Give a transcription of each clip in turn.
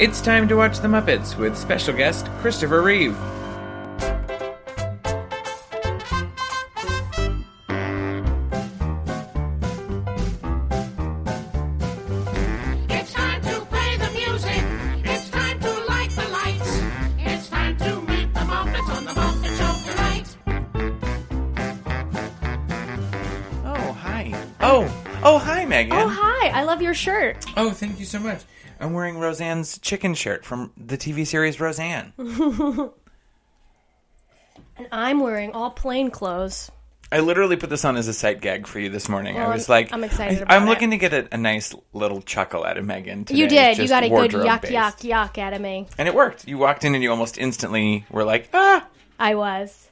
It's time to watch The Muppets with special guest Christopher Reeve. Oh, thank you so much. I'm wearing Roseanne's chicken shirt from the TV series Roseanne. And I'm wearing all plain clothes. I literally put this on as a sight gag for you this morning. I was I'm- like, I'm excited I, about am looking to get a, a nice little chuckle out of Megan. Today, you did. You got a good yuck, based. yuck, yuck out of me. And it worked. You walked in and you almost instantly were like, ah. I was.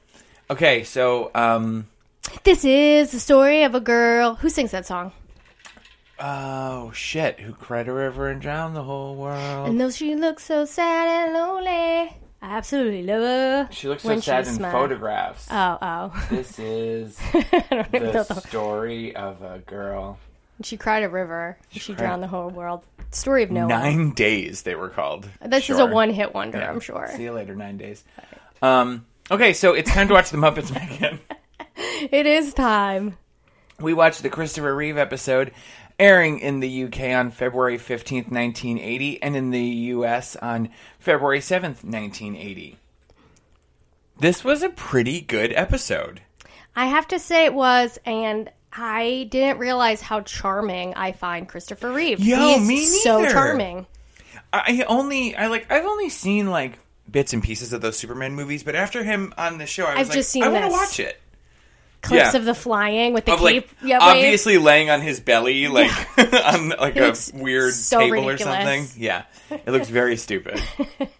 Okay, so um, This is the story of a girl. Who sings that song? Oh shit, who cried a river and drowned the whole world? And though she looks so sad and lonely, I absolutely love her. she looks so when sad she in photographs. Oh, oh. This is I don't even know the story of a girl. She cried a river. She, cried- drowned the whole world. Story of Noah. Nine days they were called. This is a one-hit wonder, Yeah. I'm sure. See you later, nine days. Um, okay, so it's time to watch the Muppets Megan. It is time. We watched the Christopher Reeve episode airing in the UK on February 15th, 1980, and in the US on February 7th, 1980. This was a pretty good episode. I have to say it was, and I didn't realize how charming I find Christopher Reeve. Yo, He's me so neither. charming. I only, I like, I've only seen like bits and pieces of those Superman movies, but after him on the show, I was I've like, just seen I want to watch it. Clips Yeah. of the flying with the Of cape. like yeah, wave. obviously laying on his belly, like on like a weird so table ridiculous. or something. Yeah, it looks very stupid.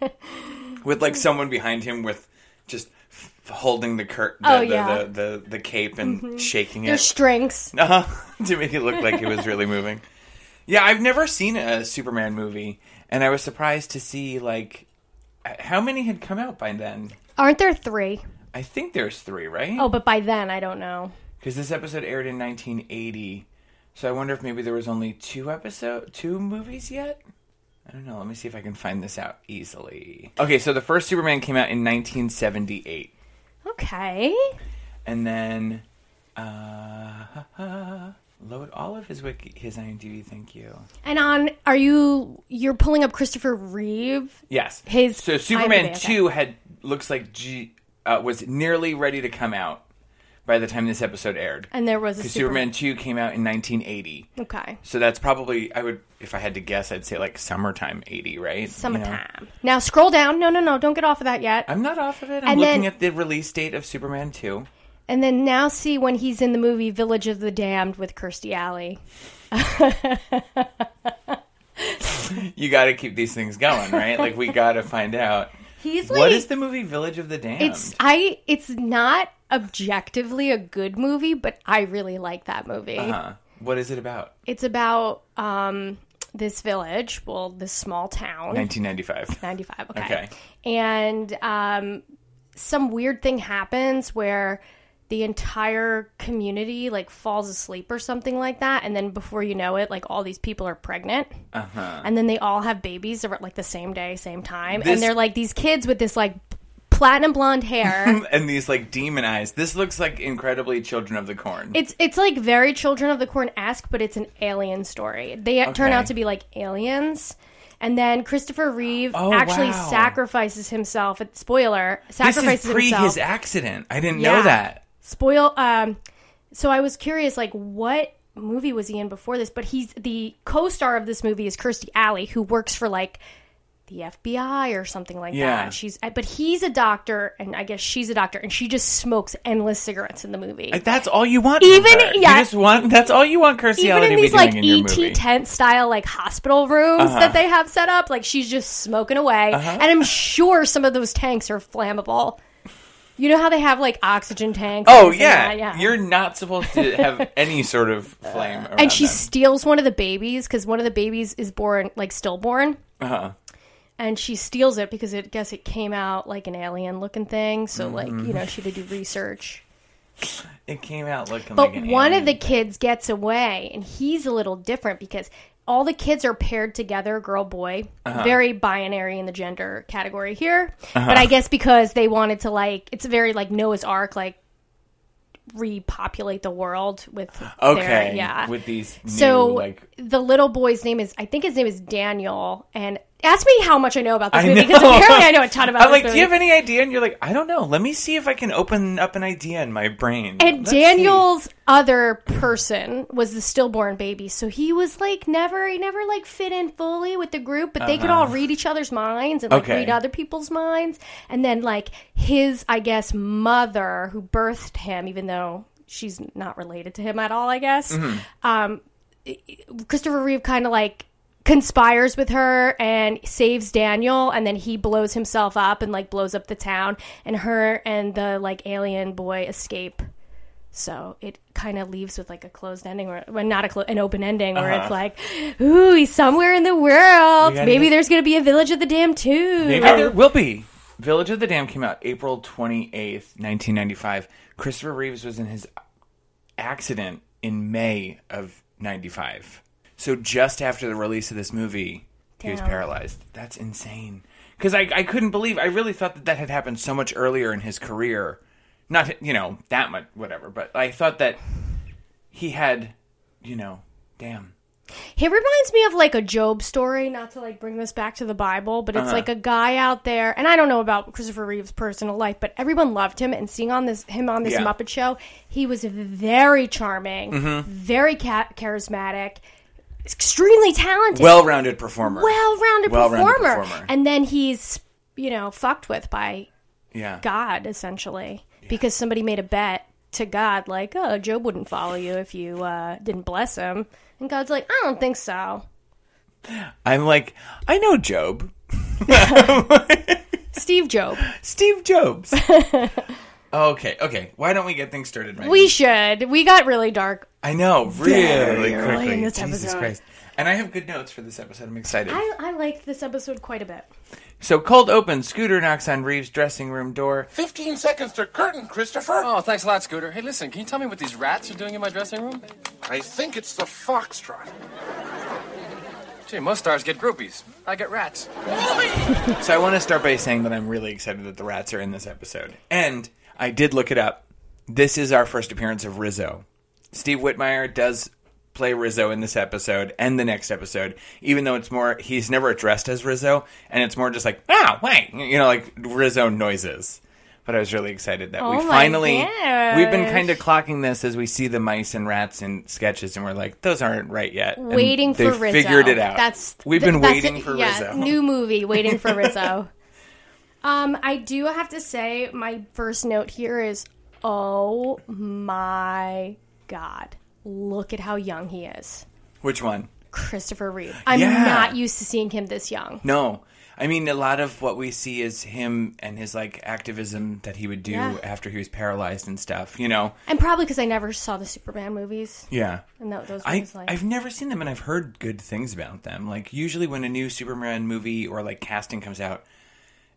with like someone behind him with just f- holding the cur- the, Oh, the, yeah. the, the, the cape and shaking There's it strings. uh-huh, to make it look like it was really moving. Yeah, I've never seen a Superman movie, and I was surprised to see like how many had come out by then. Aren't there three? I think there's three, right? Oh, but by then I don't know. because this episode aired in 1980, so I wonder if maybe there was only two episode, two movies yet. I don't know. Let me see if I can find this out easily. Okay, so the first Superman came out in 1978, Okay. and then uh, load all of his wiki, his IMDb. Thank you. And on, are you? You're pulling up Christopher Reeve. Yes. His so Superman IMDb, okay. two had looks like G uh, was nearly ready to come out by the time this episode aired. And there was a Superman. Superman two came out in 1980. Okay. So that's probably I would if I had to guess I'd say like summertime 80, right? You know? Summertime. Now scroll down. No, no, no. Don't get off of that yet. I'm not off of it. I'm And looking then- at the release date of Superman 2. And then now see when he's in the movie Village of the Damned with Kirstie Alley. You got to keep these things going, right? like we got to find out He's like what is the movie Village of the Damned. It's I. It's not objectively a good movie, but I really like that movie. uh, what is it about? It's about um this village, well, this small town, 1995. 95. Okay, Okay. and um, some weird thing happens where the entire community like falls asleep or something like that, and then before you know it, like all these people are pregnant, Uh-huh. and then they all have babies like the same day, same time, This- and they're like these kids with this like platinum blonde hair. and these like demon eyes. This looks like incredibly Children of the Corn. It's it's like very Children of the Corn esque, but it's an alien story. They turn out to be like aliens, and then Christopher Reeve Oh, actually wow. sacrifices himself. Spoiler: this sacrifices is pre himself. his accident. I didn't Yeah. know that. Spoil. Um, so I was curious, like, what movie was he in before this? But he's the co-star of this movie is Kirstie Alley, who works for like the FBI or something like Yeah. that. And she's, but he's a doctor, and I guess she's a doctor, and she just smokes endless cigarettes in the movie. Like, That's all you want. Even- yeah. you just want. That's all you want Kirstie even Alley in to be these like in ET tent style like hospital rooms Uh-huh. that they have set up, like she's just smoking away, Uh-huh. and I'm sure some of those tanks are flammable. You know how they have like oxygen tanks? Oh like yeah. that? yeah. you're not supposed to have any sort of flame. And she them. steals one of the babies because one of the babies is born like stillborn, Uh-huh. and she steals it because it guess it came out like an alien looking thing. So like Mm-hmm. you know she had to do research. It came out looking But like an one of the alien. kids gets away, and he's a little different because all the kids are paired together, girl boy. Uh-huh. Very binary in the gender category here, but I guess because they wanted to like, it's very like Noah's Ark, like repopulate the world with. their- Okay. yeah. With these new, so like the little boy's name is, I think his name is Daniel, and ask me how much I know about this I movie know. because apparently I know a ton about. I'm like, movie. do you have any idea? And you're like, I don't know. Let me see if I can open up an idea in my brain. And Let's see. Daniel's other person was the stillborn baby, so he was like never, he never like fit in fully with the group, but they could all read each other's minds and like Uh-huh. Okay. read other people's minds. And then like his, I guess, mother who birthed him, even though she's not related to him at all, I guess. Mm-hmm. Um, Christopher Reeve kind of like conspires with her and saves Daniel and then he blows himself up and like blows up the town and her and the like alien boy escape. So it kind of leaves with like a closed ending or well, not a clo- an open ending where it's uh-huh. like, ooh, he's somewhere in the world. Maybe get- there's going to be a village of the damned too. Maybe there will be. Village of the Dam came out April 28th, 1995. Christopher Reeves was in his accident in May of 95. So just after the release of this movie, he was paralyzed. That's insane. Because I, I couldn't believe, I really thought that that had happened so much earlier in his career. Not, you know, that much, whatever, but I thought that he had, you know, damn. He reminds me of like a Job story, not to like bring this back to the Bible, but it's like a guy out there, and I don't know about Christopher Reeve's personal life, but everyone loved him, and seeing on this him on this Yeah. Muppet Show, he was very charming, Mm-hmm. very ca- charismatic, extremely talented, Well rounded performer. well-rounded, Well-rounded performer. performer. and then he's you know fucked with by yeah. God essentially because somebody made a bet to God like, oh, Job wouldn't follow you if you uh, didn't bless him, and God's like, I don't think so. I'm like, I know Job. Steve Job. Steve Jobs. okay, okay. Why don't we get things started right We should. We got really dark. I know, really Very early quickly. in this Jesus episode. Christ. And I have good notes for this episode. I'm excited. I, I liked this episode quite a bit. So, cold open. Scooter knocks on Reeves' dressing room door. 15 seconds to curtain, Christopher. Oh, thanks a lot, Scooter. Hey, listen, can you tell me what these rats are doing in my dressing room? I think it's the foxtrot. Gee, most stars get groupies. I get rats. So, I want to start by saying that I'm really excited that the rats are in this episode. And I did look it up. This is our first appearance of Rizzo. Steve Whitmire does play Rizzo in this episode and the next episode, even though it's more, he's never addressed as Rizzo, and it's more just like, ah, wait, you know, like Rizzo noises. But I was really excited that we Oh my finally, gosh. we've been kind of clocking this as we see the mice and rats in sketches, and we're like, those aren't right yet. And Waiting for Rizzo. Figured it out. That's we've been that's waiting it. for yeah, Rizzo. New movie, waiting for Rizzo. um, I do have to say, my first note here is, oh my god, look at how young he is, Which one? Christopher Reeve. I'm Yeah. not used to seeing him this young. No. I mean, a lot of what we see is him and his like activism that he would do Yeah. after he was paralyzed and stuff. You know? And probably because I never saw the Superman movies. Yeah. And tho- those I like, I've never seen them, and I've heard good things about them. Like usually, when a new Superman movie or like casting comes out,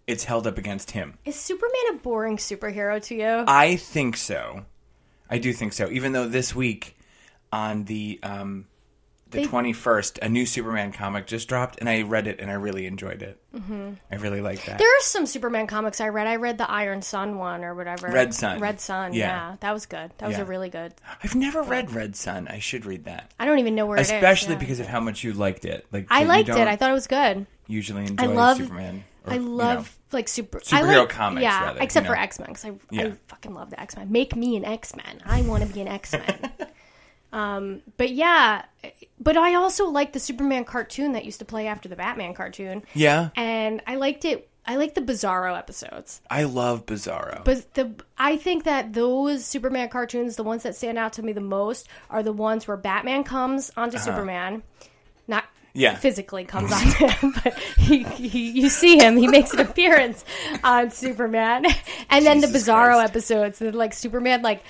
it's held up against him. is Superman a boring superhero to you? I think so. I do think so. Even though this week on the um, the twenty first, a new Superman comic just dropped, and I read it and I really enjoyed it. Mm-hmm. I really like that. There are some Superman comics I read. I read the Iron Sun one or whatever. Red Son. Red Son. Yeah. Yeah, that was good. That was Yeah. a really good. I've never read Red Son. I should read that, I don't even know where it is. especially yeah. because of how much you liked it. Like I liked it. I thought it was good. usually enjoy I love Superman. I you love know. like super I Superhero like- comics, Yeah, rather, except you know? for X Men because I, Yeah. I fucking love the X Men. Make me an X Men. I want to be an X Men. um, but yeah, but I also like the Superman cartoon that used to play after the Batman cartoon, yeah. and I liked it. I like the Bizarro episodes. I love Bizarro. But the I think that those Superman cartoons, the ones that stand out to me the most, are the ones where Batman comes onto Superman, not Uh-huh. Yeah. physically comes on him, but he, he you see him, he makes an appearance on Superman, and then the Bizarro Christ. episodes, that like Superman like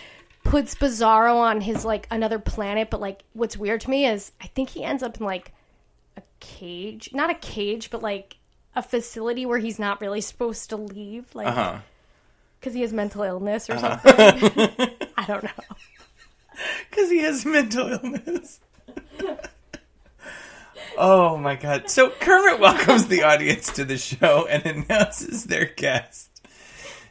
puts Bizarro on his like another planet, but like what's weird to me is I think he ends up in like a cage, not a cage, but like a facility where he's not really supposed to leave, like because he has mental illness or Uh-huh. something. I don't know. Because he has mental illness. Oh my god. So Kermit welcomes the audience to the show and announces their guest.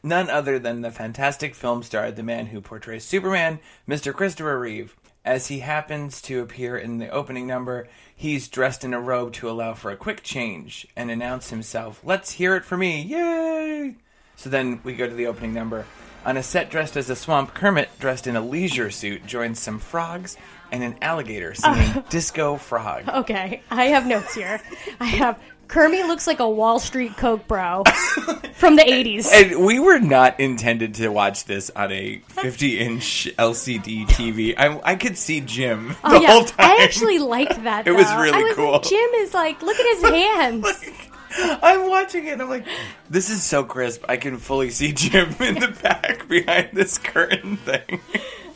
None other than the fantastic film star, the man who portrays Superman, Mr. Christopher Reeve. As he happens to appear in the opening number, he's dressed in a robe to allow for a quick change and announce himself, Let's hear it for me! Yay! So then we go to the opening number. On a set dressed as a swamp, Kermit, dressed in a leisure suit, joins some frogs and an alligator singing Disco Frog. Okay, I have notes here. I have Kermit looks like a Wall Street Coke bro from the 80s. And we were not intended to watch this on a 50 inch LCD TV. I, I could see Jim oh, the Oh, yeah. whole time. I actually like that. It was really was cool. Like, Jim is like, look at his hands. I'm watching it and I'm like, this is so crisp. I can fully see Jim in the back behind this curtain thing.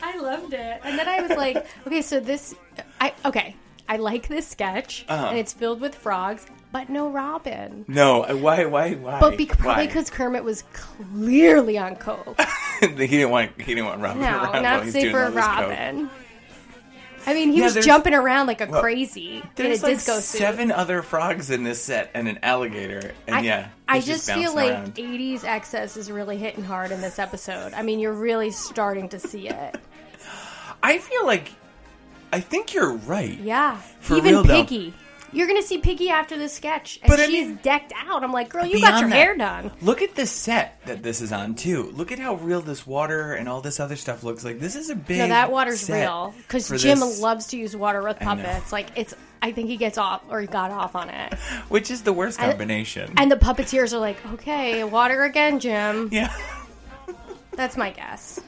I loved it. And then I was like, okay, so this, I okay, I like this sketch, Uh-huh. and it's filled with frogs, but no Robin. No, why, why, why? But be- probably Why? because Kermit was clearly on coke. he didn't want he didn't want Robin No, around while not he's safe for all coke. Robin. I mean, he Yeah, was jumping around like a well, crazy in a like disco suit. seven other frogs in this set and an alligator, and I, yeah, I he's just feel like around. 80s excess is really hitting hard in this episode. I mean, you're really starting to see it. I feel like I think you're right. Yeah. For Even real, though. You're going to see Piggy after this sketch, and But I she's mean- decked out. I'm like, girl, you got Beyond your that, hair done. Look at the set that this is on too. Look at how real this water and all this other stuff looks like. This is a big. No, that water's set real because for Jim this, loves to use water with know. puppets. Like it's, I think he gets off or he got off on it. which is the worst combination. And the puppeteers are like, okay, water again, Jim. yeah, That's my guess.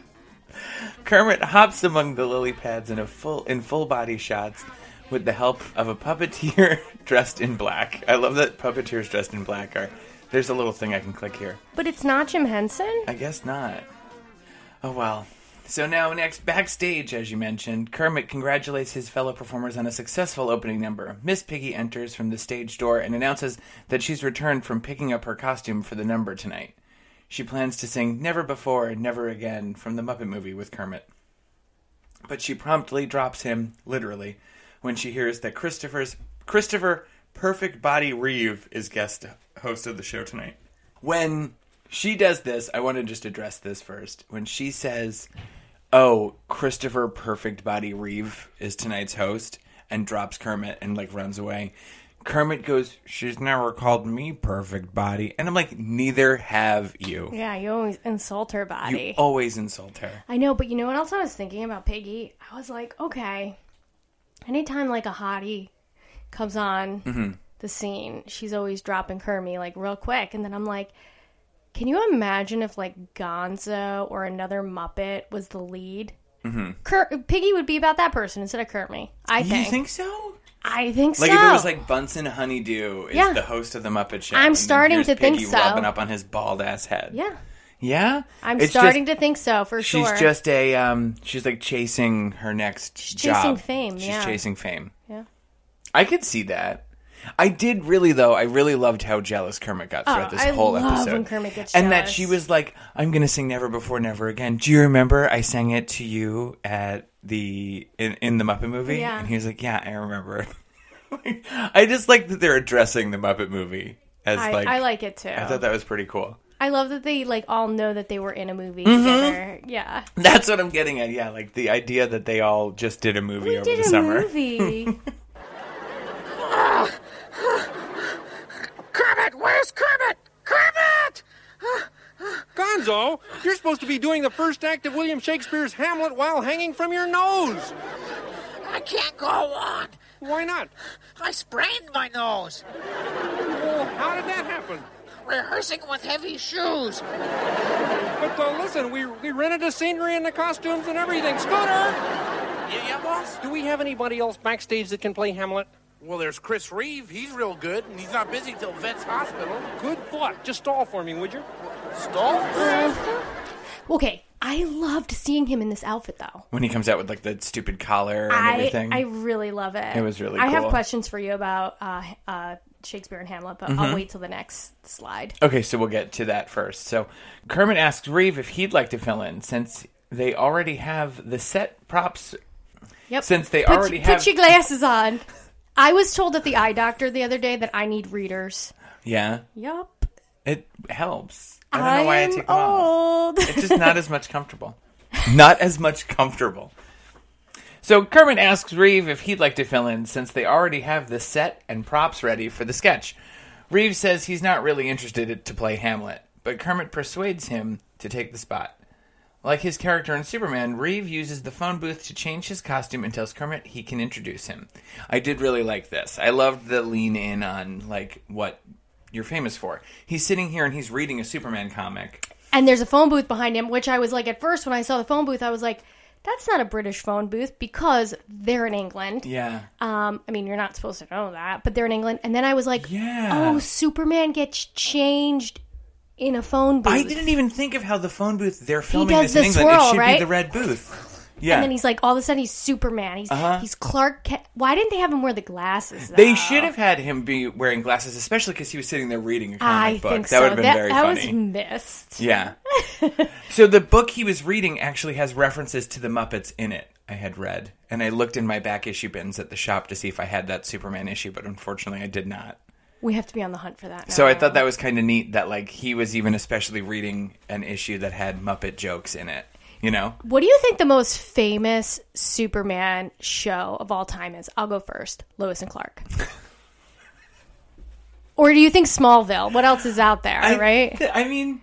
Kermit hops among the lily pads in a full in full body shots with the help of a puppeteer dressed in black. I love that puppeteers dressed in black are. There's a little thing I can click here. But it's not Jim Henson. I guess not. Oh well. So now, next, backstage, as you mentioned, Kermit congratulates his fellow performers on a successful opening number. Miss Piggy enters from the stage door and announces that she's returned from picking up her costume for the number tonight. She plans to sing Never Before, Never Again from the Muppet movie with Kermit. But she promptly drops him, literally, when she hears that Christopher's Christopher Perfect Body Reeve is guest host of the show tonight. When she does this, I want to just address this first. When she says, "Oh, Christopher Perfect Body Reeve is tonight's host," and drops Kermit and like runs away. Kermit goes, "She's never called me Perfect Body," and I'm like, "Neither have you. Yeah, you always insult her body. You always insult her." I know, but you know what else I was thinking about Piggy? I was like, okay, anytime like a hottie comes on Mm-hmm. the scene, she's always dropping Kermit like real quick, and then I'm like, can you imagine if like Gonzo or another Muppet was the lead? Mm-hmm. Ker- Piggy would be about that person instead of Kermit. I You think. think so? I think Like so. Like if it was like Bunsen Honeydew is Yeah. the host of the Muppet Show. I'm starting to think Piggy so. rubbing up on his bald ass head. yeah, Yeah, I'm It's starting just- to think so for sure. She's sure. just a um. She's like chasing her next chasing job. fame, She's yeah. chasing fame. yeah. I could see that. I did really though. I really loved how jealous Kermit got throughout this Oh, I whole love episode. when Kermit gets and that jealous. she was like, "I'm gonna sing Never Before, Never Again." Do you remember I sang it to you at the in, in the Muppet movie? Yeah. And he was like, "Yeah, I remember." I just like that they're addressing the Muppet movie as I, like. I like it too. I thought that was pretty cool. I love that they like all know that they were in a movie Mm-hmm. together. Yeah, That's what I'm getting at. Yeah, like the idea that they all just did a movie over the summer. we over did the a summer. movie. Kermit, where's Kermit? Kermit! Gonzo, you're supposed to be doing the first act of William Shakespeare's Hamlet while hanging from your nose. I can't go on. Why not? I sprained my nose. Well, how did that happen? Rehearsing with heavy shoes. But uh, listen, we, we rented the scenery and the costumes and everything. Scooter, Yeah, yeah, boss? do we have anybody else backstage that can play Hamlet? Well, there's Chris Reeve. He's real good, and he's not busy till Vet's Hospital. Good thought. Just stall for me, would you? Stall? okay, I loved seeing him in this outfit though. When he comes out with like the stupid collar and I everything. I really love it. It was really I have questions for you about uh, uh, Shakespeare and Hamlet, but Mm-hmm. I'll wait till the next slide. Okay, so we'll get to that first. So Kermit asks Reeve if he'd like to fill in since they already have the set props. Yep. Since they put, already put have your glasses on. I was told at the eye doctor the other day that I need readers. Yeah, Yup. it helps. I don't know why I am take them off. old. It's just not as much comfortable. Not as much comfortable. So Kermit asks Reeve if he'd like to fill in since they already have the set and props ready for the sketch. Reeve says he's not really interested to play Hamlet, but Kermit persuades him to take the spot. Like his character in Superman, Reeve uses the phone booth to change his costume and tells Kermit he can introduce him. I did really like this. I loved the lean in on like what you're famous for. He's sitting here and he's reading a Superman comic. and there's a phone booth behind him, which I was like, at first when I saw the phone booth, I was like, that's not a British phone booth because they're in England. Yeah. Um, I mean, you're not supposed to know that, but they're in England. And then I was like, Yeah. oh, Superman gets changed in a phone booth. I didn't even think of how the phone booth they're filming does this in the England. swirl, it should right? be the red booth. Yeah. And then he's like, all of a sudden, he's Superman. He's Uh-huh. he's Clark. Kent. Why didn't they have him wear the glasses? they should have had him be wearing glasses, especially because he was sitting there reading a comic I book. think that so. would have been that very that funny. was missed. Yeah. so the book he was reading actually has references to the Muppets in it. I had read, and I looked in my back issue bins at the shop to see if I had that Superman issue, but unfortunately, I did not. We have to be on the hunt for that. So I thought that was kind of neat that like he was even especially reading an issue that had Muppet jokes in it. You know? What do you think the most famous Superman show of all time is? I'll go first. Lois and Clark. or do you think Smallville? What else is out there, I, right? I mean,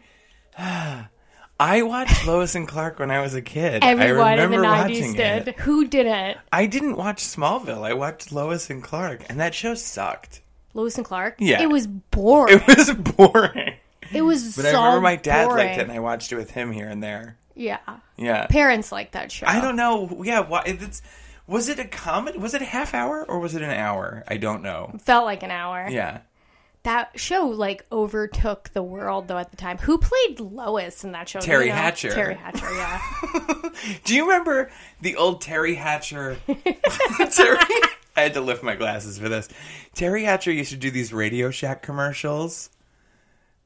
I watched Lois and Clark when I was a kid. Everyone I in the 90s watching did. it. Who didn't? I didn't watch Smallville. I watched Lois and Clark, and that show sucked. Lois and Clark? Yeah. It was boring. It was boring. It was But so I remember my dad boring. liked it, and I watched it with him here and there. Yeah. Yeah. Parents like that show. I don't know. Yeah, why? It's was it a comedy? Was it a half hour or was it an hour? I don't know. Felt like an hour. Yeah. That show like overtook the world though at the time. Who played Lois in that show? Teri you know? Hatcher. Teri Hatcher, yeah. Do you remember the old Teri Hatcher? Teri, I had to lift my glasses for this. Teri Hatcher used to do these Radio Shack commercials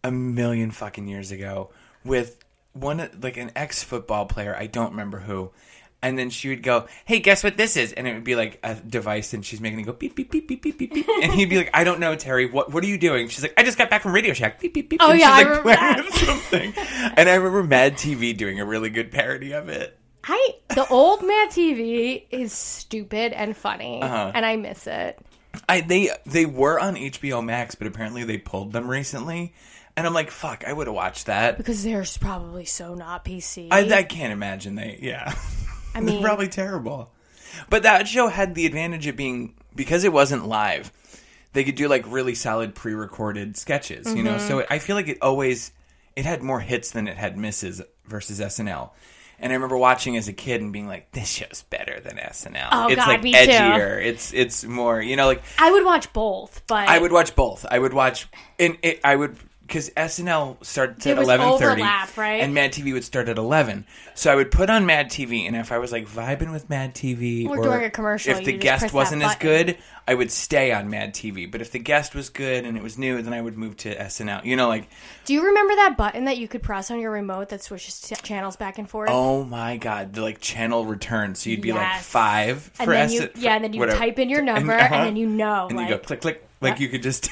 a million fucking years ago with one like an ex football player. I don't remember who. And then she would go, "Hey, guess what this is?" And it would be like a device, and she's making it go beep beep beep beep beep beep beep. And he'd be like, "I don't know, Teri. What what are you doing?" She's like, "I just got back from Radio Shack." Beep beep beep. Oh, and yeah, I like remember that. something. And I remember Mad TV doing a really good parody of it. I the old Mad TV is stupid and funny, Uh-huh. and I miss it. I they they were on HBO Max, but apparently they pulled them recently. And I'm like, fuck, I would have watched that. Because there's probably so not PC. I, I can't imagine they. Yeah, I mean, probably terrible. But that show had the advantage of being because it wasn't live. They could do like really solid pre-recorded sketches, you know. Mm-hmm. So it, I feel like it always it had more hits than it had misses versus SNL. And I remember watching as a kid and being like, "This show's better than SNL. Oh, it's God, like me too. edgier. It's it's more, you know, like I would watch both, but I would watch both. I would watch, and it, I would because SNL starts at eleven thirty, right? and Mad TV would start at eleven. So I would put on Mad TV, and if I was like vibing with Mad TV, Or during a commercial, if the guest wasn't as good, I would stay on Mad TV. But if the guest was good and it was new, then I would move to SNL. You know, like Do you remember that button that you could press on your remote that switches t- channels back and forth? oh my god, the like channel return. So you'd be like Yes. five and for then S. you, yeah, and then you type in your number, uh-huh. and then you know, and like, you go click click, like you could just.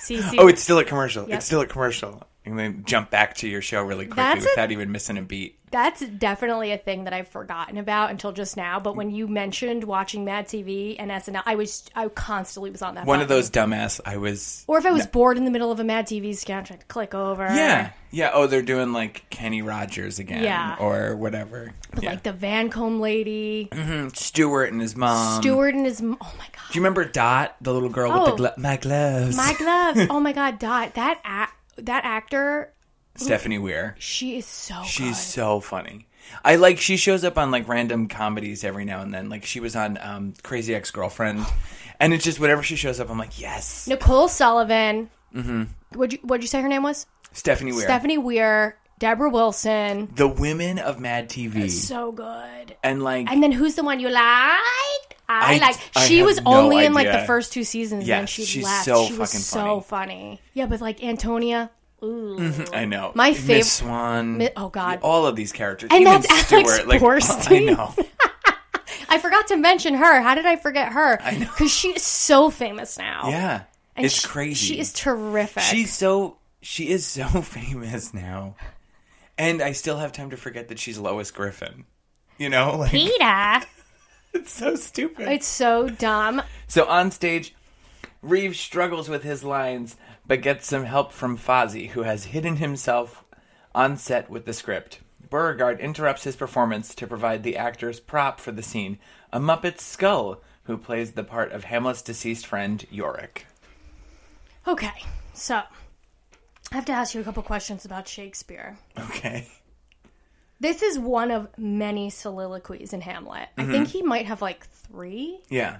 See, see, Oh, it's still a commercial. Yep. It's still a commercial. And then jump back to your show really quickly That's a- without even missing a beat. That's definitely a thing that I've forgotten about until just now. But when you mentioned watching Mad TV and SNL, I was I constantly was on that. One of those dumbass. I was. Or if I was bored in the middle of a Mad TV sketch, I'd click over. Yeah, yeah. Oh, they're doing like Kenny Rogers again, Yeah. or whatever. Yeah. Like the Vancome lady, mm-hmm. Stewart and his mom. Stewart and his. Oh my god, Do you remember Dot, the little girl with Oh. the glo- my gloves? my gloves. oh my god, Dot. That a- that actor, Stephanie Weir. she is so. She's good. so funny. I like. She shows up on like random comedies every now and then. Like she was on um, Crazy Ex Girlfriend, and it's just whenever she shows up, I'm like, yes, Nicole Sullivan. Mm-hmm. What'd you What'd you say her name was? Stephanie Weir. Stephanie Weir, Deborah Wilson. the women of Mad TV, So good. and like And then who's the one you like? I, I- like. I She was no only in like the first two seasons, and then she she's left. so she was so funny. funny. Yeah, but like Antonia. Ooh. Mm-hmm, I know My favorite fav- Swan. Mi- oh, God. all of these characters, And even that's Alex Stewart. Like I Borstein. know. I forgot to mention her. How did I forget her? I know. Because she is so famous now. Yeah. And it's she- crazy. She is terrific. She's so she is so famous now. And I still have time to forget that she's Lois Griffin. You know, like Peter. it's so stupid. It's so dumb. So on stage, Reeves struggles with his lines, but gets some help from Fozzie, who has hidden himself on set with the script. Beauregard interrupts his performance to provide the actor's prop for the scene, a Muppet skull, who plays the part of Hamlet's deceased friend, Yorick. Okay, so I have to ask you a couple questions about Shakespeare. Okay. This is one of many soliloquies in Hamlet. I think mm-hmm. he might have like three. Yeah.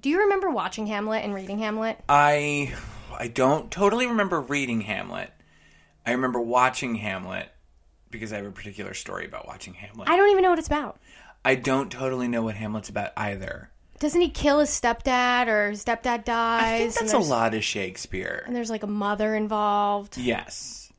Do you remember watching Hamlet and reading Hamlet? I I don't totally remember reading Hamlet. I remember watching Hamlet because I have a particular story about watching Hamlet. I don't even know what it's about. I don't totally know what Hamlet's about either. Doesn't he kill his stepdad or his stepdad dies? I think that's a lot of Shakespeare. And there's like a mother involved. Yes.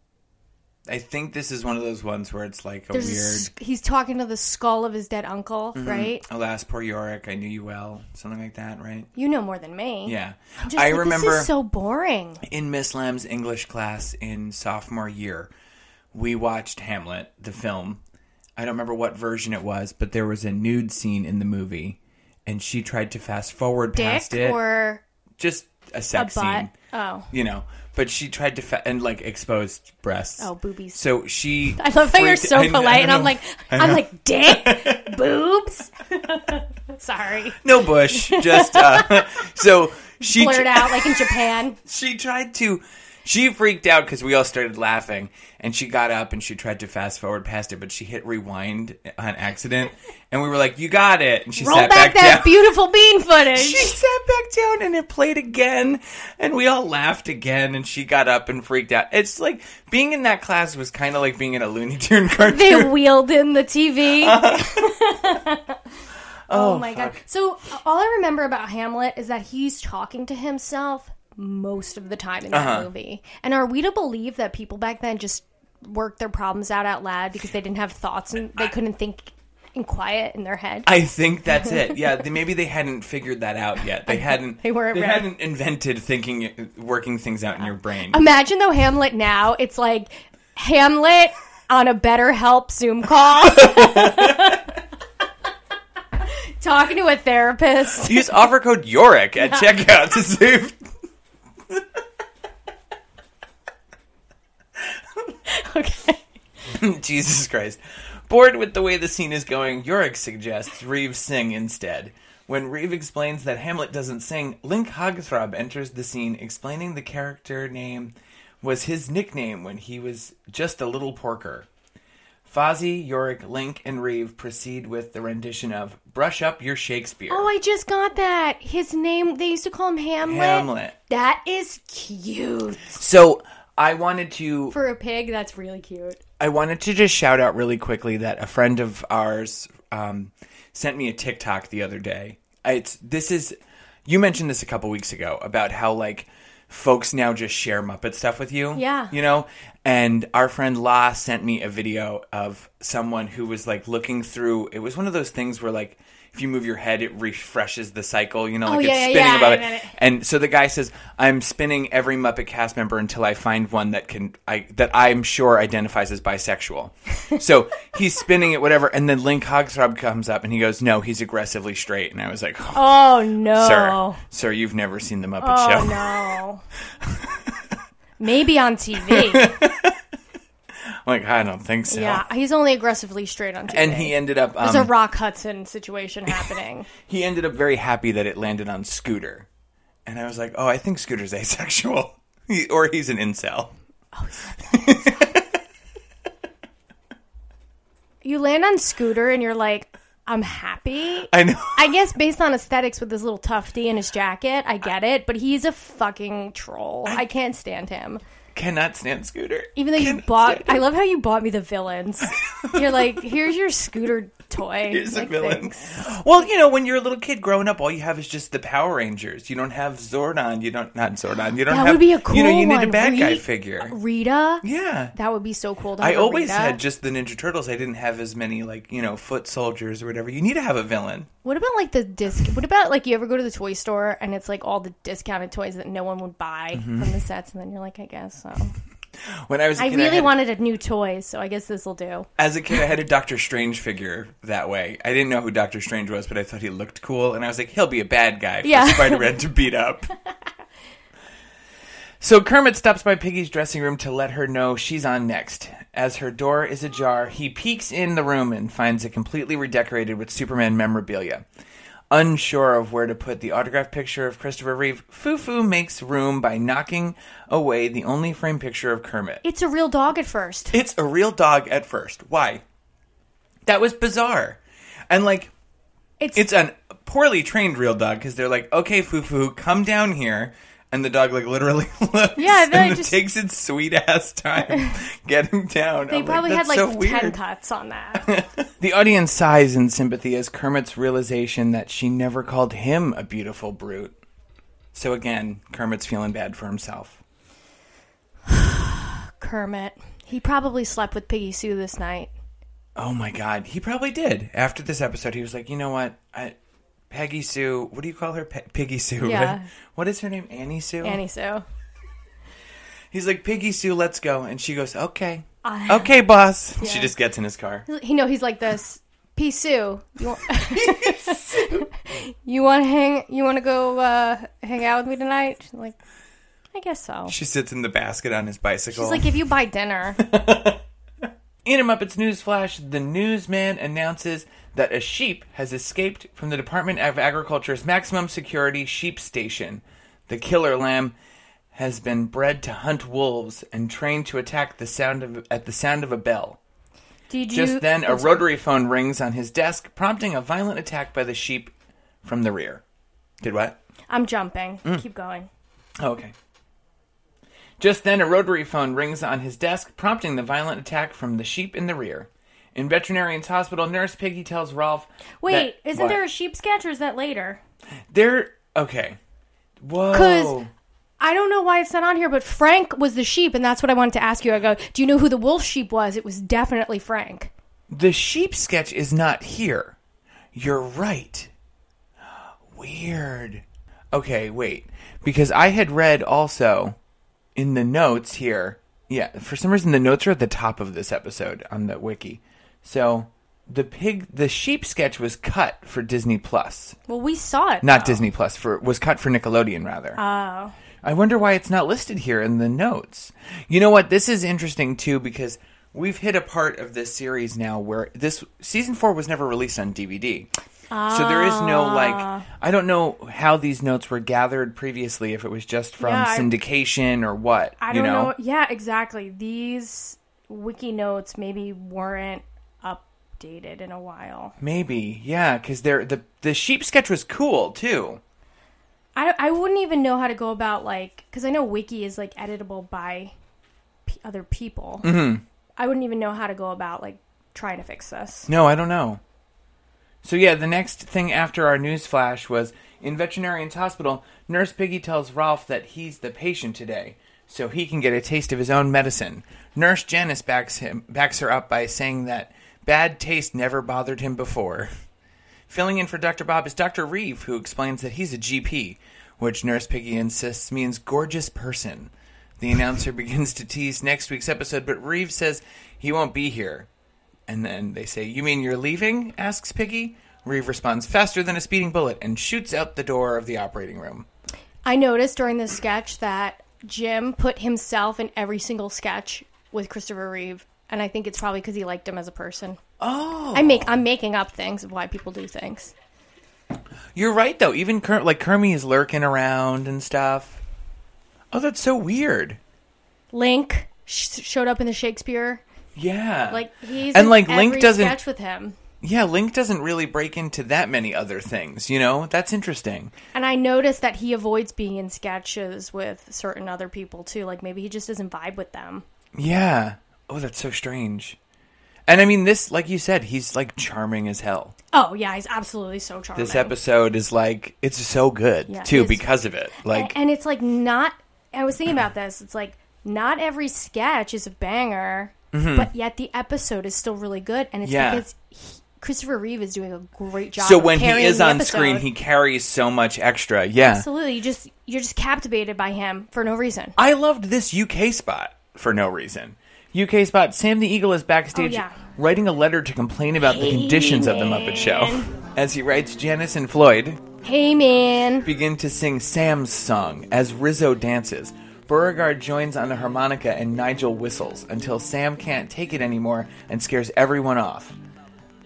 I think this is one of those ones where it's like a There's weird. s- he's talking to the skull of his dead uncle, mm-hmm. right? Alas, poor Yorick, I knew you well. Something like that, right? You know more than me. Yeah. I'm just I like, remember this is so boring. in Miss Lamb's English class in sophomore year, we watched Hamlet, the film. I don't remember what version it was, but there was a nude scene in the movie, and she tried to fast forward Dick past it. or just a a sex butt? scene. Oh, you know. But she tried to fa- and like exposed breasts. Oh, boobies. So she. I love how you're so I- I polite, and I'm like, I'm like, dick, boobs. Sorry, no bush, just uh, so she blurred out like in Japan. she tried to she freaked out because we all started laughing and she got up and she tried to fast forward past it but she hit rewind on accident and we were like you got it and she Roll sat back, back, that down beautiful bean footage. she sat back down and it played again and we all laughed again and she got up and freaked out it's like being in that class was kind of like being in a looney tune cartoon they wheeled in the TV. Oh. Oh, oh, my god! So all I remember about Hamlet is that he's talking to himself most of the time in that Uh-huh. movie. And are we to believe that people back then just worked their problems out out loud because they didn't have thoughts and they couldn't think in quiet in their head? I think that's it. Yeah, they, maybe they hadn't figured that out yet. They hadn't. They weren't ready. hadn't invented thinking, working things out in your brain. Imagine though Hamlet now, it's like Hamlet on a BetterHelp Zoom call. Talking to a therapist. Use offer code Yorick at checkout to save. Okay. Jesus Christ. Bored with the way the scene is going, Yorick suggests Reeve sing instead. When Reeve explains that Hamlet doesn't sing, Link Hogthrob enters the scene explaining the character name was his nickname when he was just a little porker. Fozzie, Yorick, Link, and Reeve proceed with the rendition of Brush Up Your Shakespeare. Oh, I just got that. His name, they used to call him Hamlet. Hamlet. That is cute. So I wanted to For a pig, that's really cute. I wanted to just shout out really quickly that a friend of ours um, sent me a TikTok the other day. It's this is you mentioned this a couple weeks ago about how like folks now just share Muppet stuff with you. Yeah. You know? And our friend La sent me a video of someone who was like looking through it was one of those things where like if you move your head, it refreshes the cycle, you know, oh, like Oh, it's yeah, yeah, spinning yeah, above it. it. And so the guy says, "I'm spinning every Muppet cast member until I find one that can I that I'm sure identifies as bisexual." so he's spinning it, whatever, and then Link Hogthrob comes up and he goes, "No, he's aggressively straight." And I was like, oh, Oh, no. "Sir, sir, you've never seen the Muppet show. Oh, Show." no. Maybe on TV. Like, I don't think so. yeah, he's only aggressively straight on TV. And he ended up There's a um, Rock Hudson situation happening. he ended up very happy that it landed on Scooter, and I was like, "Oh, I think Scooter's asexual." He, or he's an incel. Oh, you land on Scooter and you're like, I'm happy. I know. I guess based on aesthetics with his little tufty and his jacket, I get it, but he's a fucking troll. I can't stand him. Cannot stand Scooter. Even though you Cannot bought, I love how you bought me the villains. You're like, here's your scooter toy. Here's a Like, villain. thanks. Well, you know, when you're a little kid growing up, all you have is just the Power Rangers. You don't have Zordon. You don't not Zordon. You don't That have. would be a cool You know, you need one. a bad guy figure. Rita. Yeah. That would be so cool. To I always Rita. had just the Ninja Turtles. I didn't have as many like you know foot soldiers or whatever. You need to have a villain. What about like the disc? What about like you ever go to the toy store and it's like all the discounted toys that no one would buy Mm-hmm. from the sets, and then you're like, I guess so. When I was a I kid, really had, wanted a new toy, so I guess this will do. as a kid, I had a Doctor Strange figure that way. I didn't know who Doctor Strange was, but I thought he looked cool, and I was like, he'll be a bad guy for Yeah. Spider Man to beat up. So Kermit stops by Piggy's dressing room to let her know she's on next. As her door is ajar, he peeks in the room and finds it completely redecorated with Superman memorabilia. Unsure of where to put the autograph picture of Christopher Reeve, Foo-Foo makes room by knocking away the only framed picture of Kermit. It's a real dog at first. It's a real dog at first. Why? That was bizarre. And like It's, it's a poorly trained real dog because they're like, okay, Foo-Foo, come down here. And the dog like literally looks Yeah, and it just- takes its sweet ass time getting down. they I'm probably had "That's like so ten weird." cuts on that. The audience sighs in sympathy as Kermit's realization that she never called him a beautiful brute. So again, Kermit's feeling bad for himself. Kermit. He probably slept with Piggy Sue this night. Oh my god, he probably did. After this episode, he was like, you know what? I, Peggy Sue, what do you call her? Pe- Piggy Sue. Yeah. right? What is her name? Annie Sue? Annie Sue. He's like, Piggy Sue, let's go. And she goes, okay. I- Okay, boss. She just gets in his car. He know he's like this. P Sue, you want, you want to hang? You want to go uh, hang out with me tonight? She's like, I guess so. She sits in the basket on his bicycle. She's like, if you buy dinner, In a Muppets News Flash, the newsman announces that a sheep has escaped from the Department of Agriculture's maximum security sheep station. The killer lamb has been bred to hunt wolves and trained to attack the sound of at the sound of a bell. did you? Just then, a rotary phone rings on his desk, prompting a violent attack by the sheep from the rear. Did what? I'm jumping. Mm. Keep going. Oh, okay. Just then, a rotary phone rings on his desk, prompting the violent attack from the sheep in the rear. In veterinarian's hospital, Nurse Piggy tells Ralph. Wait, isn't what? there a sheep sketch or is that later? There. Okay. Whoa. 'Cause- I don't know why it's not on here, but Frank was the sheep, and that's what I wanted to ask you. I go, do you know who the wolf sheep was? It was definitely Frank. the sheep sketch is not here. You're right. Weird. Okay, wait. Because I had read also in the notes here. Yeah, for some reason the notes are at the top of this episode on the wiki. So the pig, the sheep sketch was cut for Disney Plus, Well, we saw it. not though. Disney Plus. For was cut for Nickelodeon rather. Oh. I wonder why it's not listed here in the notes. You know what? This is interesting too because we've hit a part of this series now where this season four was never released on DVD. So there is no ah. like I don't know how these notes were gathered previously if it was just from Yeah, I- syndication or what. I don't know? know. Yeah, exactly. These wiki notes maybe weren't updated in a while. Maybe, yeah, because they're the the sheep sketch was cool too. I, I wouldn't even know how to go about like because I know wiki is like editable by p- other people. Mm-hmm. I wouldn't even know how to go about like trying to fix this. No, I don't know. So yeah, the next thing after our news flash was in veterinarian's hospital, Nurse Piggy tells Ralph that he's the patient today, so he can get a taste of his own medicine. Nurse Janice backs him backs her up by saying that bad taste never bothered him before. Filling in for Dr. Bob is Dr. Reeve, who explains that he's a GP, which Nurse Piggy insists means gorgeous person. The announcer begins to tease next week's episode, but Reeve says he won't be here. And then they say, You mean you're leaving? asks Piggy. Reeve responds faster than a speeding bullet and shoots out the door of the operating room. I noticed during this sketch that Jim put himself in every single sketch with Christopher Reeve, and I think it's probably because he liked him as a person. Oh. I make I'm making up things of why people do things. You're right, though. Even like Kermie is lurking around and stuff. Oh, that's so weird. Link sh- showed up in the Shakespeare. Yeah. Like he's And, in like, Link doesn't- sketch with him. yeah, Link doesn't really break into that many other things, you know? That's interesting. And I noticed that he avoids being in sketches with certain other people too. Like maybe he just doesn't vibe with them. Yeah. Oh, that's so strange. And I mean, this, like you said, he's like charming as hell. Oh yeah, he's absolutely so charming. This episode is like it's so good Yeah, too it's- because of it. Like and, it's like not. I was thinking about this. It's like not every sketch is a banger, but yet the episode is still really good, and it's Mm-hmm. Yeah. because he, Christopher Reeve is doing a great job. so of when he carrying is the on episode. screen, he carries so much extra. Yeah, absolutely you just you're just captivated by him for no reason. I loved this UK spot for no reason. UK spot. Sam the Eagle is backstage Oh, yeah. writing a letter to complain about the conditions of the Muppet Show. As he writes, Janice and Floyd Hey man, begin to sing Sam's song as Rizzo dances. Beauregard joins on a harmonica and Nigel whistles until Sam can't take it anymore and scares everyone off.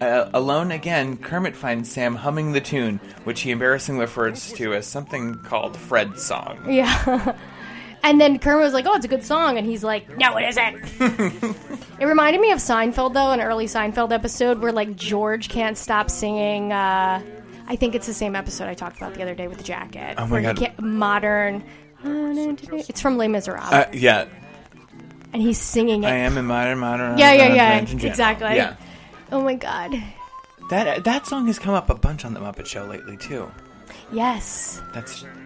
Uh, alone again, Kermit finds Sam humming the tune, which he embarrassingly refers to as something called Fred's song. yeah. And then Kermit was like, "Oh, it's a good song," and he's like, "No, it isn't." it reminded me of Seinfeld, though, an early Seinfeld episode where like George can't stop singing. Uh, I think it's the same episode I talked about the other day with the jacket. Oh my God. modern. It's from Les Miserables, Uh, yeah, and he's singing it. I am a modern, modern. Yeah, yeah, yeah, French in general. exactly. Yeah, Oh my god. that that song has come up a bunch on the Muppet Show lately too. Yes. That's I don't know.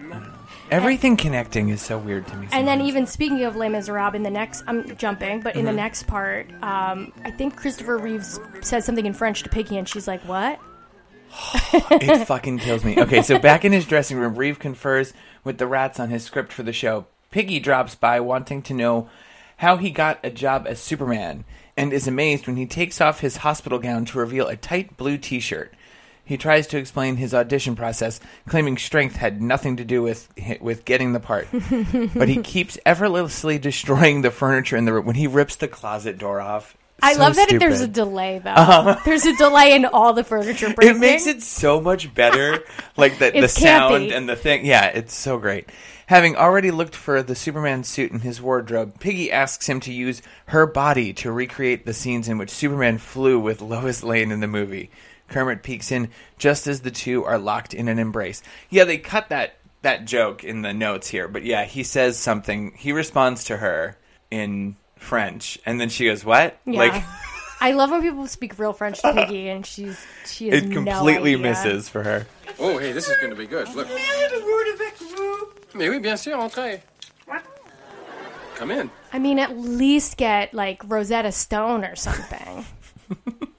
Everything connecting is so weird to me. And then sometimes. even speaking of Les Miserables, in the next, I'm jumping, but Mm-hmm. in the next part, um, I think Christopher Reeves says something in French to Piggy, and she's like, "What?" it fucking kills me. Okay, so back in his dressing room, Reeve confers with the rats on his script for the show. Piggy drops by wanting to know how he got a job as Superman and is amazed when he takes off his hospital gown to reveal a tight blue t shirt. He tries to explain his audition process, claiming strength had nothing to do with with getting the part. but he keeps effortlessly destroying the furniture in the room when he rips the closet door off. I So love that there's a delay though. Uh-huh. There's a delay in all the furniture breaking. It makes it so much better, like the the sound and the thing. Yeah, it's so great. Having already looked for the Superman suit in his wardrobe, Piggy asks him to use her body to recreate the scenes in which Superman flew with Lois Lane in the movie. Kermit peeks in just as the two are locked in an embrace. Yeah, they cut that that joke in the notes here, but yeah, he says something. He responds to her in French, and then she goes, "What?" Yeah. Like I love when people speak real French to Piggy, and she's she has it no completely idea. misses for her. Oh, hey, this is going to be good. Look. Mais oui, bien sûr, entrez. Come in. I mean, at least get like Rosetta Stone or something.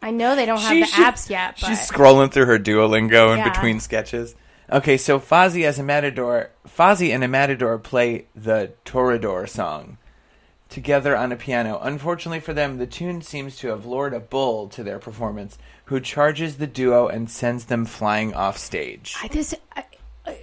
I know they don't have She the should- apps yet, but She's scrolling through her Duolingo in Yeah. between sketches. Okay, so Fozzie as a matador, Fozzie and a matador play the Toreador song together on a piano. Unfortunately for them, the tune seems to have lured a bull to their performance, who charges the duo and sends them flying off stage. I, this I,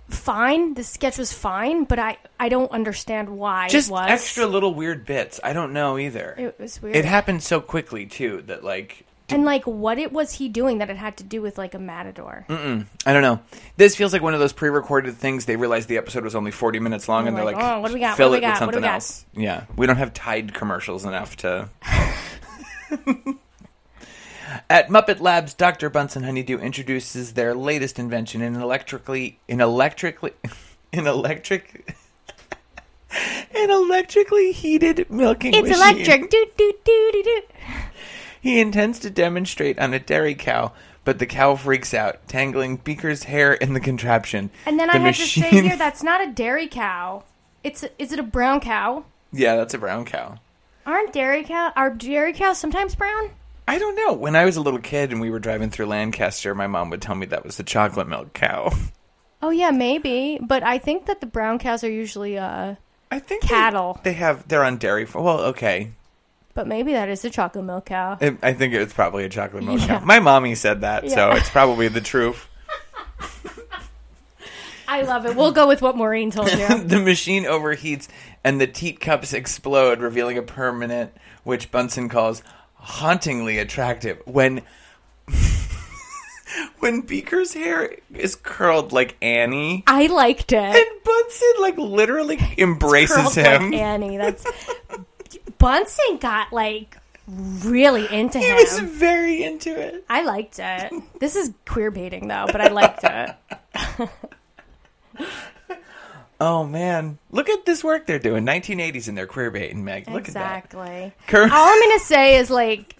fine. The sketch was fine, but I I don't understand why Just it was extra little weird bits. I don't know either. It was weird. It happened so quickly too that like and like, what it was he doing that it had to do with like a matador? I don't know. This feels like one of those pre-recorded things. They realized the episode was only forty minutes long, and they're like, "Oh, what do we got? Fill What do it we with got? What do something we got?" else." Yeah, we don't have Tide commercials enough to. At Muppet Labs, Dr. Bunsen Honeydew introduces their latest invention: an electrically, an electrically, an electric, an electrically heated milking It's machine. electric. Do do do do do. He intends to demonstrate on a dairy cow, but the cow freaks out, tangling Beaker's hair in the contraption. And then the I had to say here, that's not a dairy cow. It's a, is it a brown cow? yeah, that's a brown cow. Aren't dairy cow are dairy cows sometimes brown? I don't know. When I was a little kid and we were driving through Lancaster, my mom would tell me that was the chocolate milk cow. Oh yeah, maybe. But I think that the brown cows are usually uh I think Cattle. They, have they're on dairy. Well, okay. But maybe that is a chocolate milk cow. It, I think it's probably a chocolate milk Yeah. cow. My mommy said that, so it's probably the truth. I love it. We'll go with what Maureen told you. the machine overheats and the teat cups explode, revealing a permanent, which Bunsen calls hauntingly attractive. When when Beaker's hair is curled like Annie, I liked it. and Bunsen like literally embraces him. like Annie. That's Bunsen got like really into he him. He was very into it. I liked it. This is queer baiting though, but I liked it. Oh man, look at this work they're doing. 1980s and they're queer baiting, Meg. Look at exactly. that. Cur- All I'm gonna say is like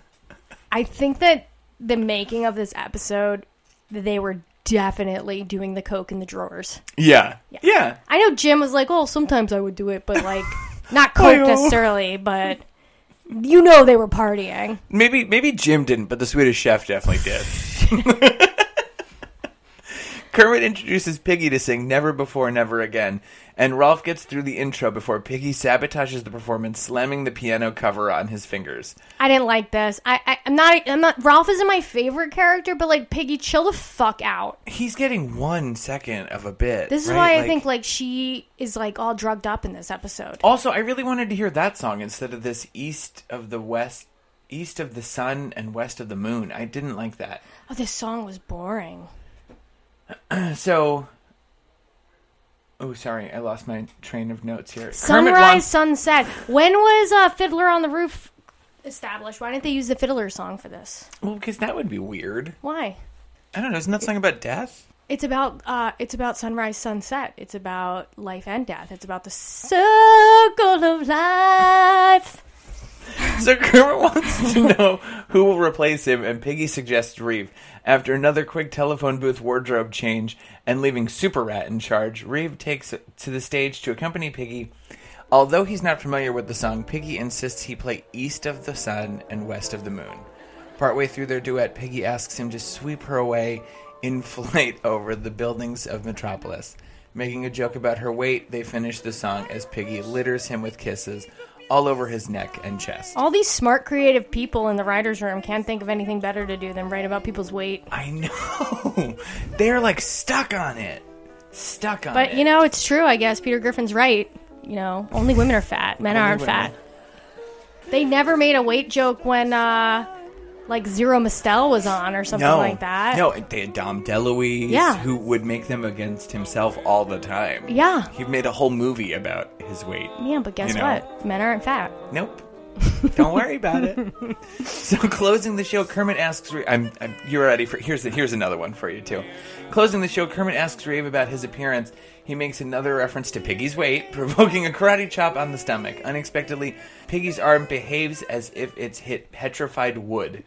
I think that the making of this episode, they were definitely doing the coke in the drawers. Yeah. Yeah. I know Jim was like, "Oh, sometimes I would do it, but like not coke necessarily, but you know they were partying." Maybe maybe Jim didn't, but the Swedish chef definitely did. Kermit introduces Piggy to sing Never Before, Never Again, and Rolf gets through the intro before Piggy sabotages the performance, slamming the piano cover on his fingers. I didn't like this. I, I I'm not I'm not Ralph isn't my favorite character, but like Piggy, chill the fuck out. He's getting one second of a bit. This is right? why I Like- think like she is like all drugged up in this episode. Also, I really wanted to hear that song instead of this East of the West, East of the Sun and West of the Moon. I didn't like that. Oh, this song was boring. So, oh, sorry, I lost my train of notes here. Sunrise, sunset. When was uh, Fiddler on the Roof established? Why didn't they use the Fiddler song for this? well, because that would be weird. Why? I don't know. Isn't that song about death? It's about uh, it's about sunrise, sunset. It's about life and death. It's about the circle of life. So Kermit wants to know who will replace him, and Piggy suggests Reeve. After another quick telephone booth wardrobe change and leaving Super Rat in charge, Reeve takes to the stage to accompany Piggy. Although he's not familiar with the song, Piggy insists he play East of the Sun and West of the Moon. Partway through their duet, Piggy asks him to sweep her away in flight over the buildings of Metropolis. Making a joke about her weight, they finish the song as Piggy litters him with kisses all over his neck and chest. All these smart, creative people in the writers' room can't think of anything better to do than write about people's weight. I know. They're like stuck on it. Stuck on it. But you know, it's true. I guess Peter Griffin's right. You know, only women are fat. Men Only aren't women. fat. They never made a weight joke when, uh, like Zero Mostel was on or something no, like that. No, they had Dom DeLuise, Yeah. who would make them against himself all the time. Yeah. He made a whole movie about his weight. Yeah, but guess You know. what? Men aren't fat. Nope. Don't worry about it. So closing the show, Kermit asks. I'm, I'm. You're ready for. Here's the, Here's another one for you too. Closing the show, Kermit asks Reeve about his appearance. He makes another reference to Piggy's weight, provoking a karate chop on the stomach. Unexpectedly, Piggy's arm behaves as if it's hit petrified wood.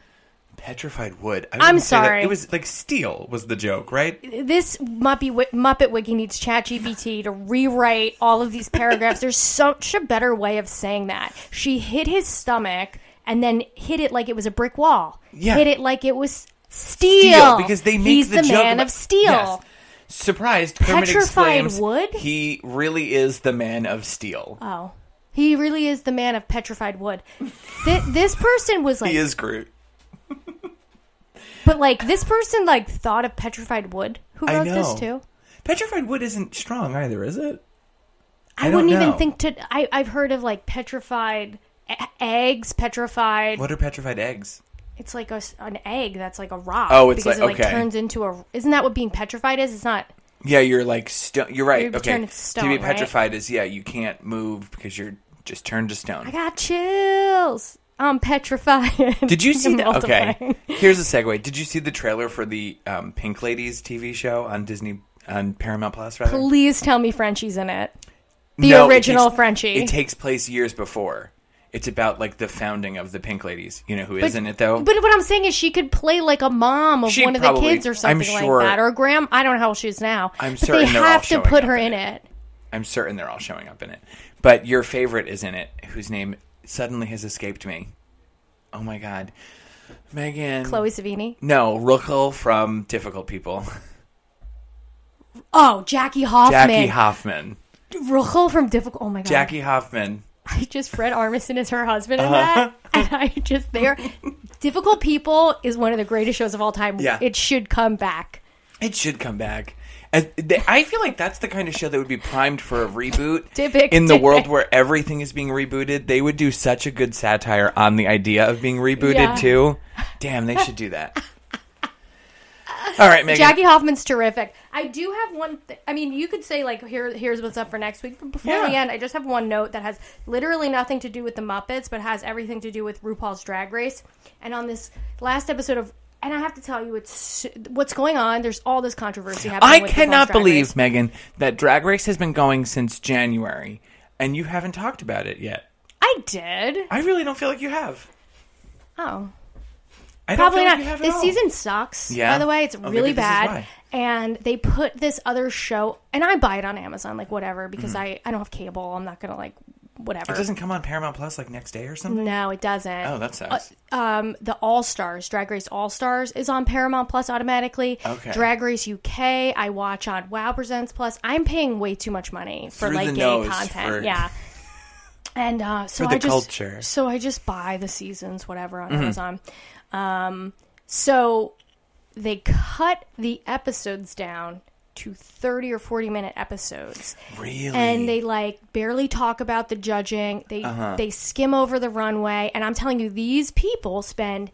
Petrified wood. I that- sorry. It was like steel was the joke, right? This Muppet, Muppet Wiki needs ChatGPT to rewrite all of these paragraphs. There's such a better way of saying that. She hit his stomach and then hit it like it was a brick wall. Yeah. Hit it like it was steel. because they make He's the, the, joke man about- of steel. Yes. Surprised, Kermit Petrified exclaims, wood? He really is the man of steel. Oh. He really is the man of petrified wood. Th- this person was like, he is Groot. But like this person like thought of petrified wood. Who I wrote this know. too? Petrified wood isn't strong either, is it? I, I don't wouldn't even think to. I, I've heard of like petrified e- eggs, petrified. What are petrified eggs? It's like a an egg that's like a rock. Oh, it's because like- it like okay. turns into a. Isn't that what being petrified is? It's not. Yeah, you're like stone. You're right. You're okay, turned to to stone, be right? petrified is yeah, you can't move because you're just turned to stone. I got chills. I'm petrified. Did you see that? Okay, here's a segue. Did you see the trailer for the um, Pink Ladies TV show on Disney on Paramount Plus? Rather, Please tell me Frenchie's in it. The No, it original takes- Frenchie. It takes place years before. It's about like the founding of the Pink Ladies. You know who is in it though? But what I'm saying is, she could play like a mom of She one of probably- the kids or I'm something sure- like that, or a. I don't know how old she is now. I'm but certain they they're all have to showing put up her in in it. it. I'm certain they're all showing up in it. But your favorite is in it, whose name suddenly has escaped me. Oh my god. Megan. Chloe Savini. No, Ruchel from Difficult People. Oh, Jackie Hoffman. Jackie Hoffman. Rachel from Difficult. Oh my god. Jackie Hoffman. I just Fred Armisen is her husband in Uh-huh. that, and I just there. Difficult People is one of the greatest shows of all time. Yeah. It should come back. It should come back. As- they- I feel like that's the kind of show that would be primed for a reboot. Typic, in the world where everything is being rebooted, they would do such a good satire on the idea of being rebooted Yeah. too. Damn, they should do that. All right, Megan. Jackie Hoffman's terrific. I do have one. Th- I mean, you could say like, here, here's what's up for next week. But before Yeah. we end, I just have one note that has literally nothing to do with the Muppets, but has everything to do with RuPaul's Drag Race. And on this last episode of, and I have to tell you, it's what's going on. There's all this controversy happening. I cannot believe, Race. Megan, that Drag Race has been going since January, and you haven't talked about it yet. I did. I really don't feel like you have. Oh, I don't Probably like not. you have this season sucks. Yeah? By the way, it's Oh, really maybe this is bad. And they put this other show, and I buy it on Amazon, like whatever, because Mm-hmm. I I don't have cable. I'm not gonna like whatever. It doesn't come on Paramount Plus like next day or something. No, it doesn't. Oh, that sucks. um, the All Stars, Drag Race All Stars, is on Paramount Plus automatically. Okay. Drag Race UK, I watch on Wow Presents Plus. I'm paying way too much money for Through like gay content. for- Yeah. And uh, so I just culture. so I just buy the seasons, whatever, on Mm-hmm. Amazon. Um, so they cut the episodes down to 30 or 40 minute episodes really? and they like barely talk about the judging. They uh-huh. they skim over the runway, and I'm telling you, these people spend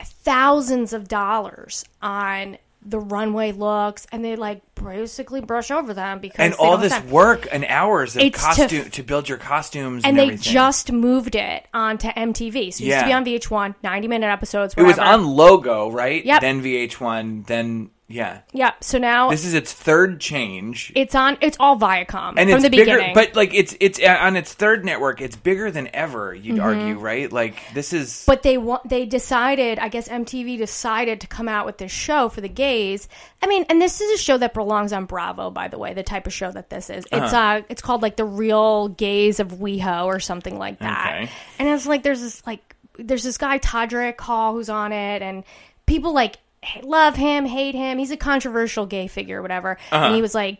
thousands of dollars on the runway looks, and they like basically brush over them because and all this time. work and hours of It's to- costume to, build your costumes and, And they everything. just moved it onto MTV. So it used to be on VH1, 90 minute episodes. it was on Logo, right? Yep. Then VH1, then yeah. Yeah. So now This is its third change. it's on. It's all Viacom and from it's the bigger, beginning. but like it's it's uh, on its third network. It's bigger than ever. You'd argue, right? Like this is. Mm-hmm. But they want they decided, I guess MTV decided to come out with this show for the gays. I mean, and this is a show that belongs on Bravo, by the way, the type of show that this is. It's uh it's called like the Real Gays of WeHo or something like that. Okay. And it's like there's this like there's this guy Todrick Hall who's on it and people like love him, hate him. He's a controversial gay figure, whatever. And he uh-huh. was like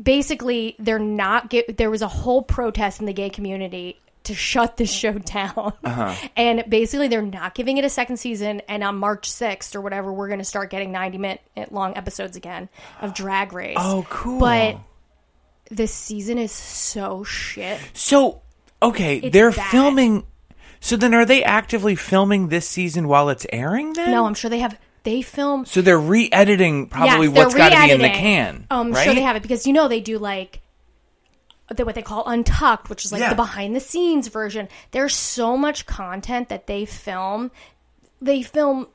basically they're not get, there was a whole protest in the gay community to shut this show down uh-huh. and basically they're not giving it a second season and on march 6th or whatever we're going to start getting 90 minute long episodes again of drag race oh, cool. but this season is so shit so okay, It's they're bad. filming. So then, are they actively filming this season while it's airing? Then no i'm sure they have they film So they're re-editing probably Yes, what's got to be in the can. Oh, I'm right? sure they have it because you know they do like the, what they call untucked, which is like Yeah. the behind the scenes version. There's so much content that they film. They film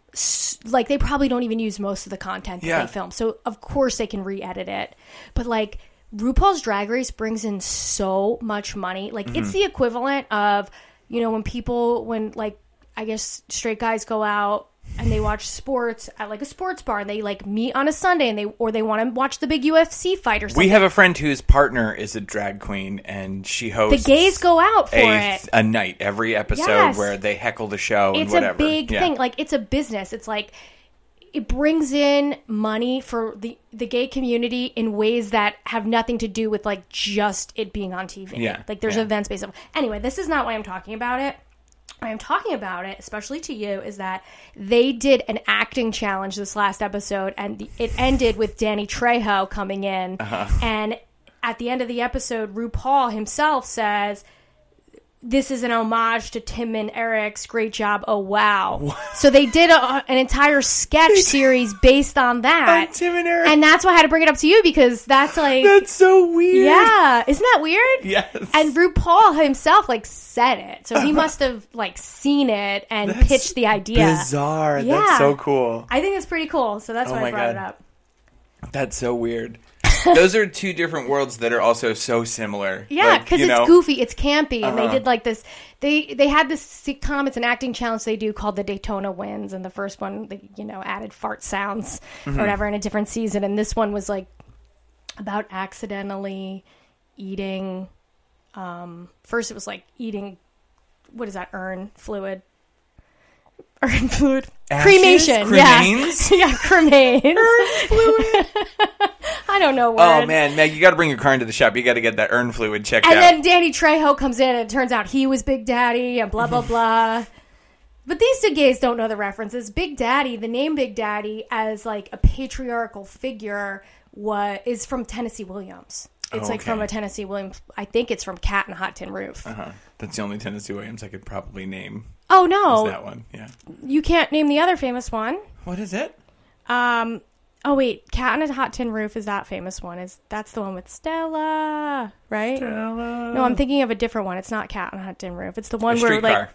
like they probably don't even use most of the content that Yeah. they film. So of course they can re-edit it. But like RuPaul's Drag Race brings in so much money. Like Mm-hmm. it's the equivalent of you know when people when like I guess straight guys go out and they watch sports at like a sports bar and they like meet on a Sunday and they or they want to watch the big UFC fight or something. We have a friend whose partner is a drag queen, and she hosts the gays go out for a, it. a night every episode Yes. where they heckle the show and It's whatever. a big Yeah. thing. Like it's a business. It's like it brings in money for the the gay community in ways that have nothing to do with like just it being on TV. Yeah, Like there's yeah. events based on. Anyway, this is not why I'm talking about it. I'm talking about it, especially to you, is that they did an acting challenge this last episode, and the, it ended with Danny Trejo coming in, Uh-huh. and at the end of the episode, RuPaul himself says, this is an homage to Tim and Eric's great job. Oh wow! So they did a, an entire sketch series based on that, On Tim and Eric. and that's why I had to bring it up to you because that's like, That's so weird. yeah, isn't that weird? Yes. And RuPaul himself like said it, so he must have like seen it and That's pitched the idea. Bizarre. Yeah. That's so cool. I think it's pretty cool, so that's Oh why I brought it up. That's so weird. Those are two different worlds that are also so similar. Yeah, because you it's know, goofy, it's campy, and Uh-huh. they did like this. They they had this sitcom. It's an acting challenge they do called the Daytona Wind, and the first one they you know added fart sounds Mm-hmm. or whatever in a different season, and this one was like about accidentally eating. Um, first, it was like eating. What is that? Urn fluid. Urn fluid. Ashes? Cremation. Cremains? Yeah. yeah. Cremains. I don't know words. Oh man, Meg, you got to bring your car into the shop. You got to get that urn fluid checked out. And out. then Danny Trejo comes in, and it turns out he was Big Daddy, and blah blah blah. But these two gays don't know the references. Big Daddy, the name Big Daddy, as like a patriarchal figure, was is from Tennessee Williams. It's Oh, like from a Tennessee Williams. I think it's from Cat and Hot Tin Roof. uh-huh. That's the only Tennessee Williams I could probably name. Oh no, that one? Yeah. you can't name the other famous one. What is it? Um. Oh wait, Cat and a Hot Tin Roof is that famous one? Is that's the one with Stella, right? No, I'm thinking of a different one. It's not Cat on a Hot Tin Roof. It's the one A where streetcar. like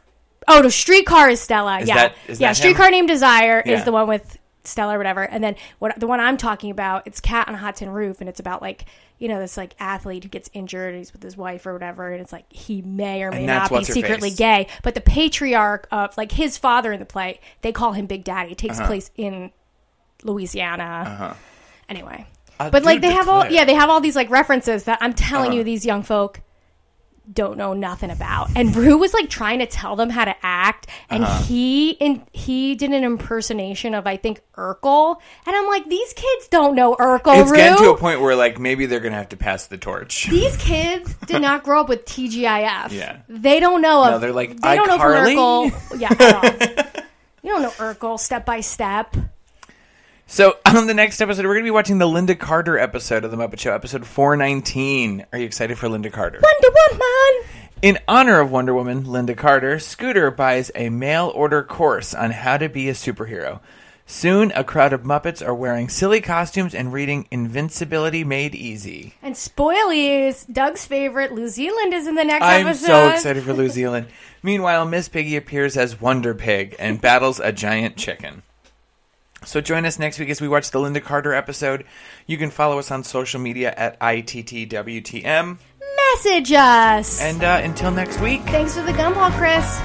Oh, no, Streetcar is Stella. Is yeah, that- is yeah. Streetcar him? Named Desire Yeah. is the one with Stella or whatever. And then what the one I'm talking about, it's Cat on a Hot Tin Roof, and it's about like you know this like athlete who gets injured, and he's with his wife or whatever, and it's like he may or may not be secretly face. gay, but the patriarch of like his father in the play, they call him Big Daddy. It takes Uh-huh. place in Louisiana. Uh-huh. Anyway, I but like they have all yeah they have all these like references that I'm telling Uh-huh. you these young folk don't know nothing about. And Ru was like trying to tell them how to act, and Uh-huh. he in he did an impersonation of I think Urkel, and I'm like, these kids don't know Urkel. It's Ru. getting to a point where like maybe they're gonna have to pass the torch. These kids did not grow up with TGIF. Yeah. they don't know. Of, No, they're like, they don't know? Urkel. Yeah, you don't know Urkel step by step. So on the next episode, we're gonna be watching the Lynda Carter episode of the Muppet Show, episode four nineteen. Are you excited for Lynda Carter? Wonder Woman. In honor of Wonder Woman, Lynda Carter, Scooter buys a mail order course on how to be a superhero. Soon, a crowd of Muppets are wearing silly costumes and reading Invincibility Made Easy. And spoilies, Doug's favorite, New Zealand is in the next I'm episode. so excited for New Zealand. Meanwhile, Miss Piggy appears as Wonder Pig and battles a giant chicken. So join us next week as we watch the Lynda Carter episode. You can follow us on social media at ITTWTM. Message us. And uh, until next week. Thanks for the gumball, Chris.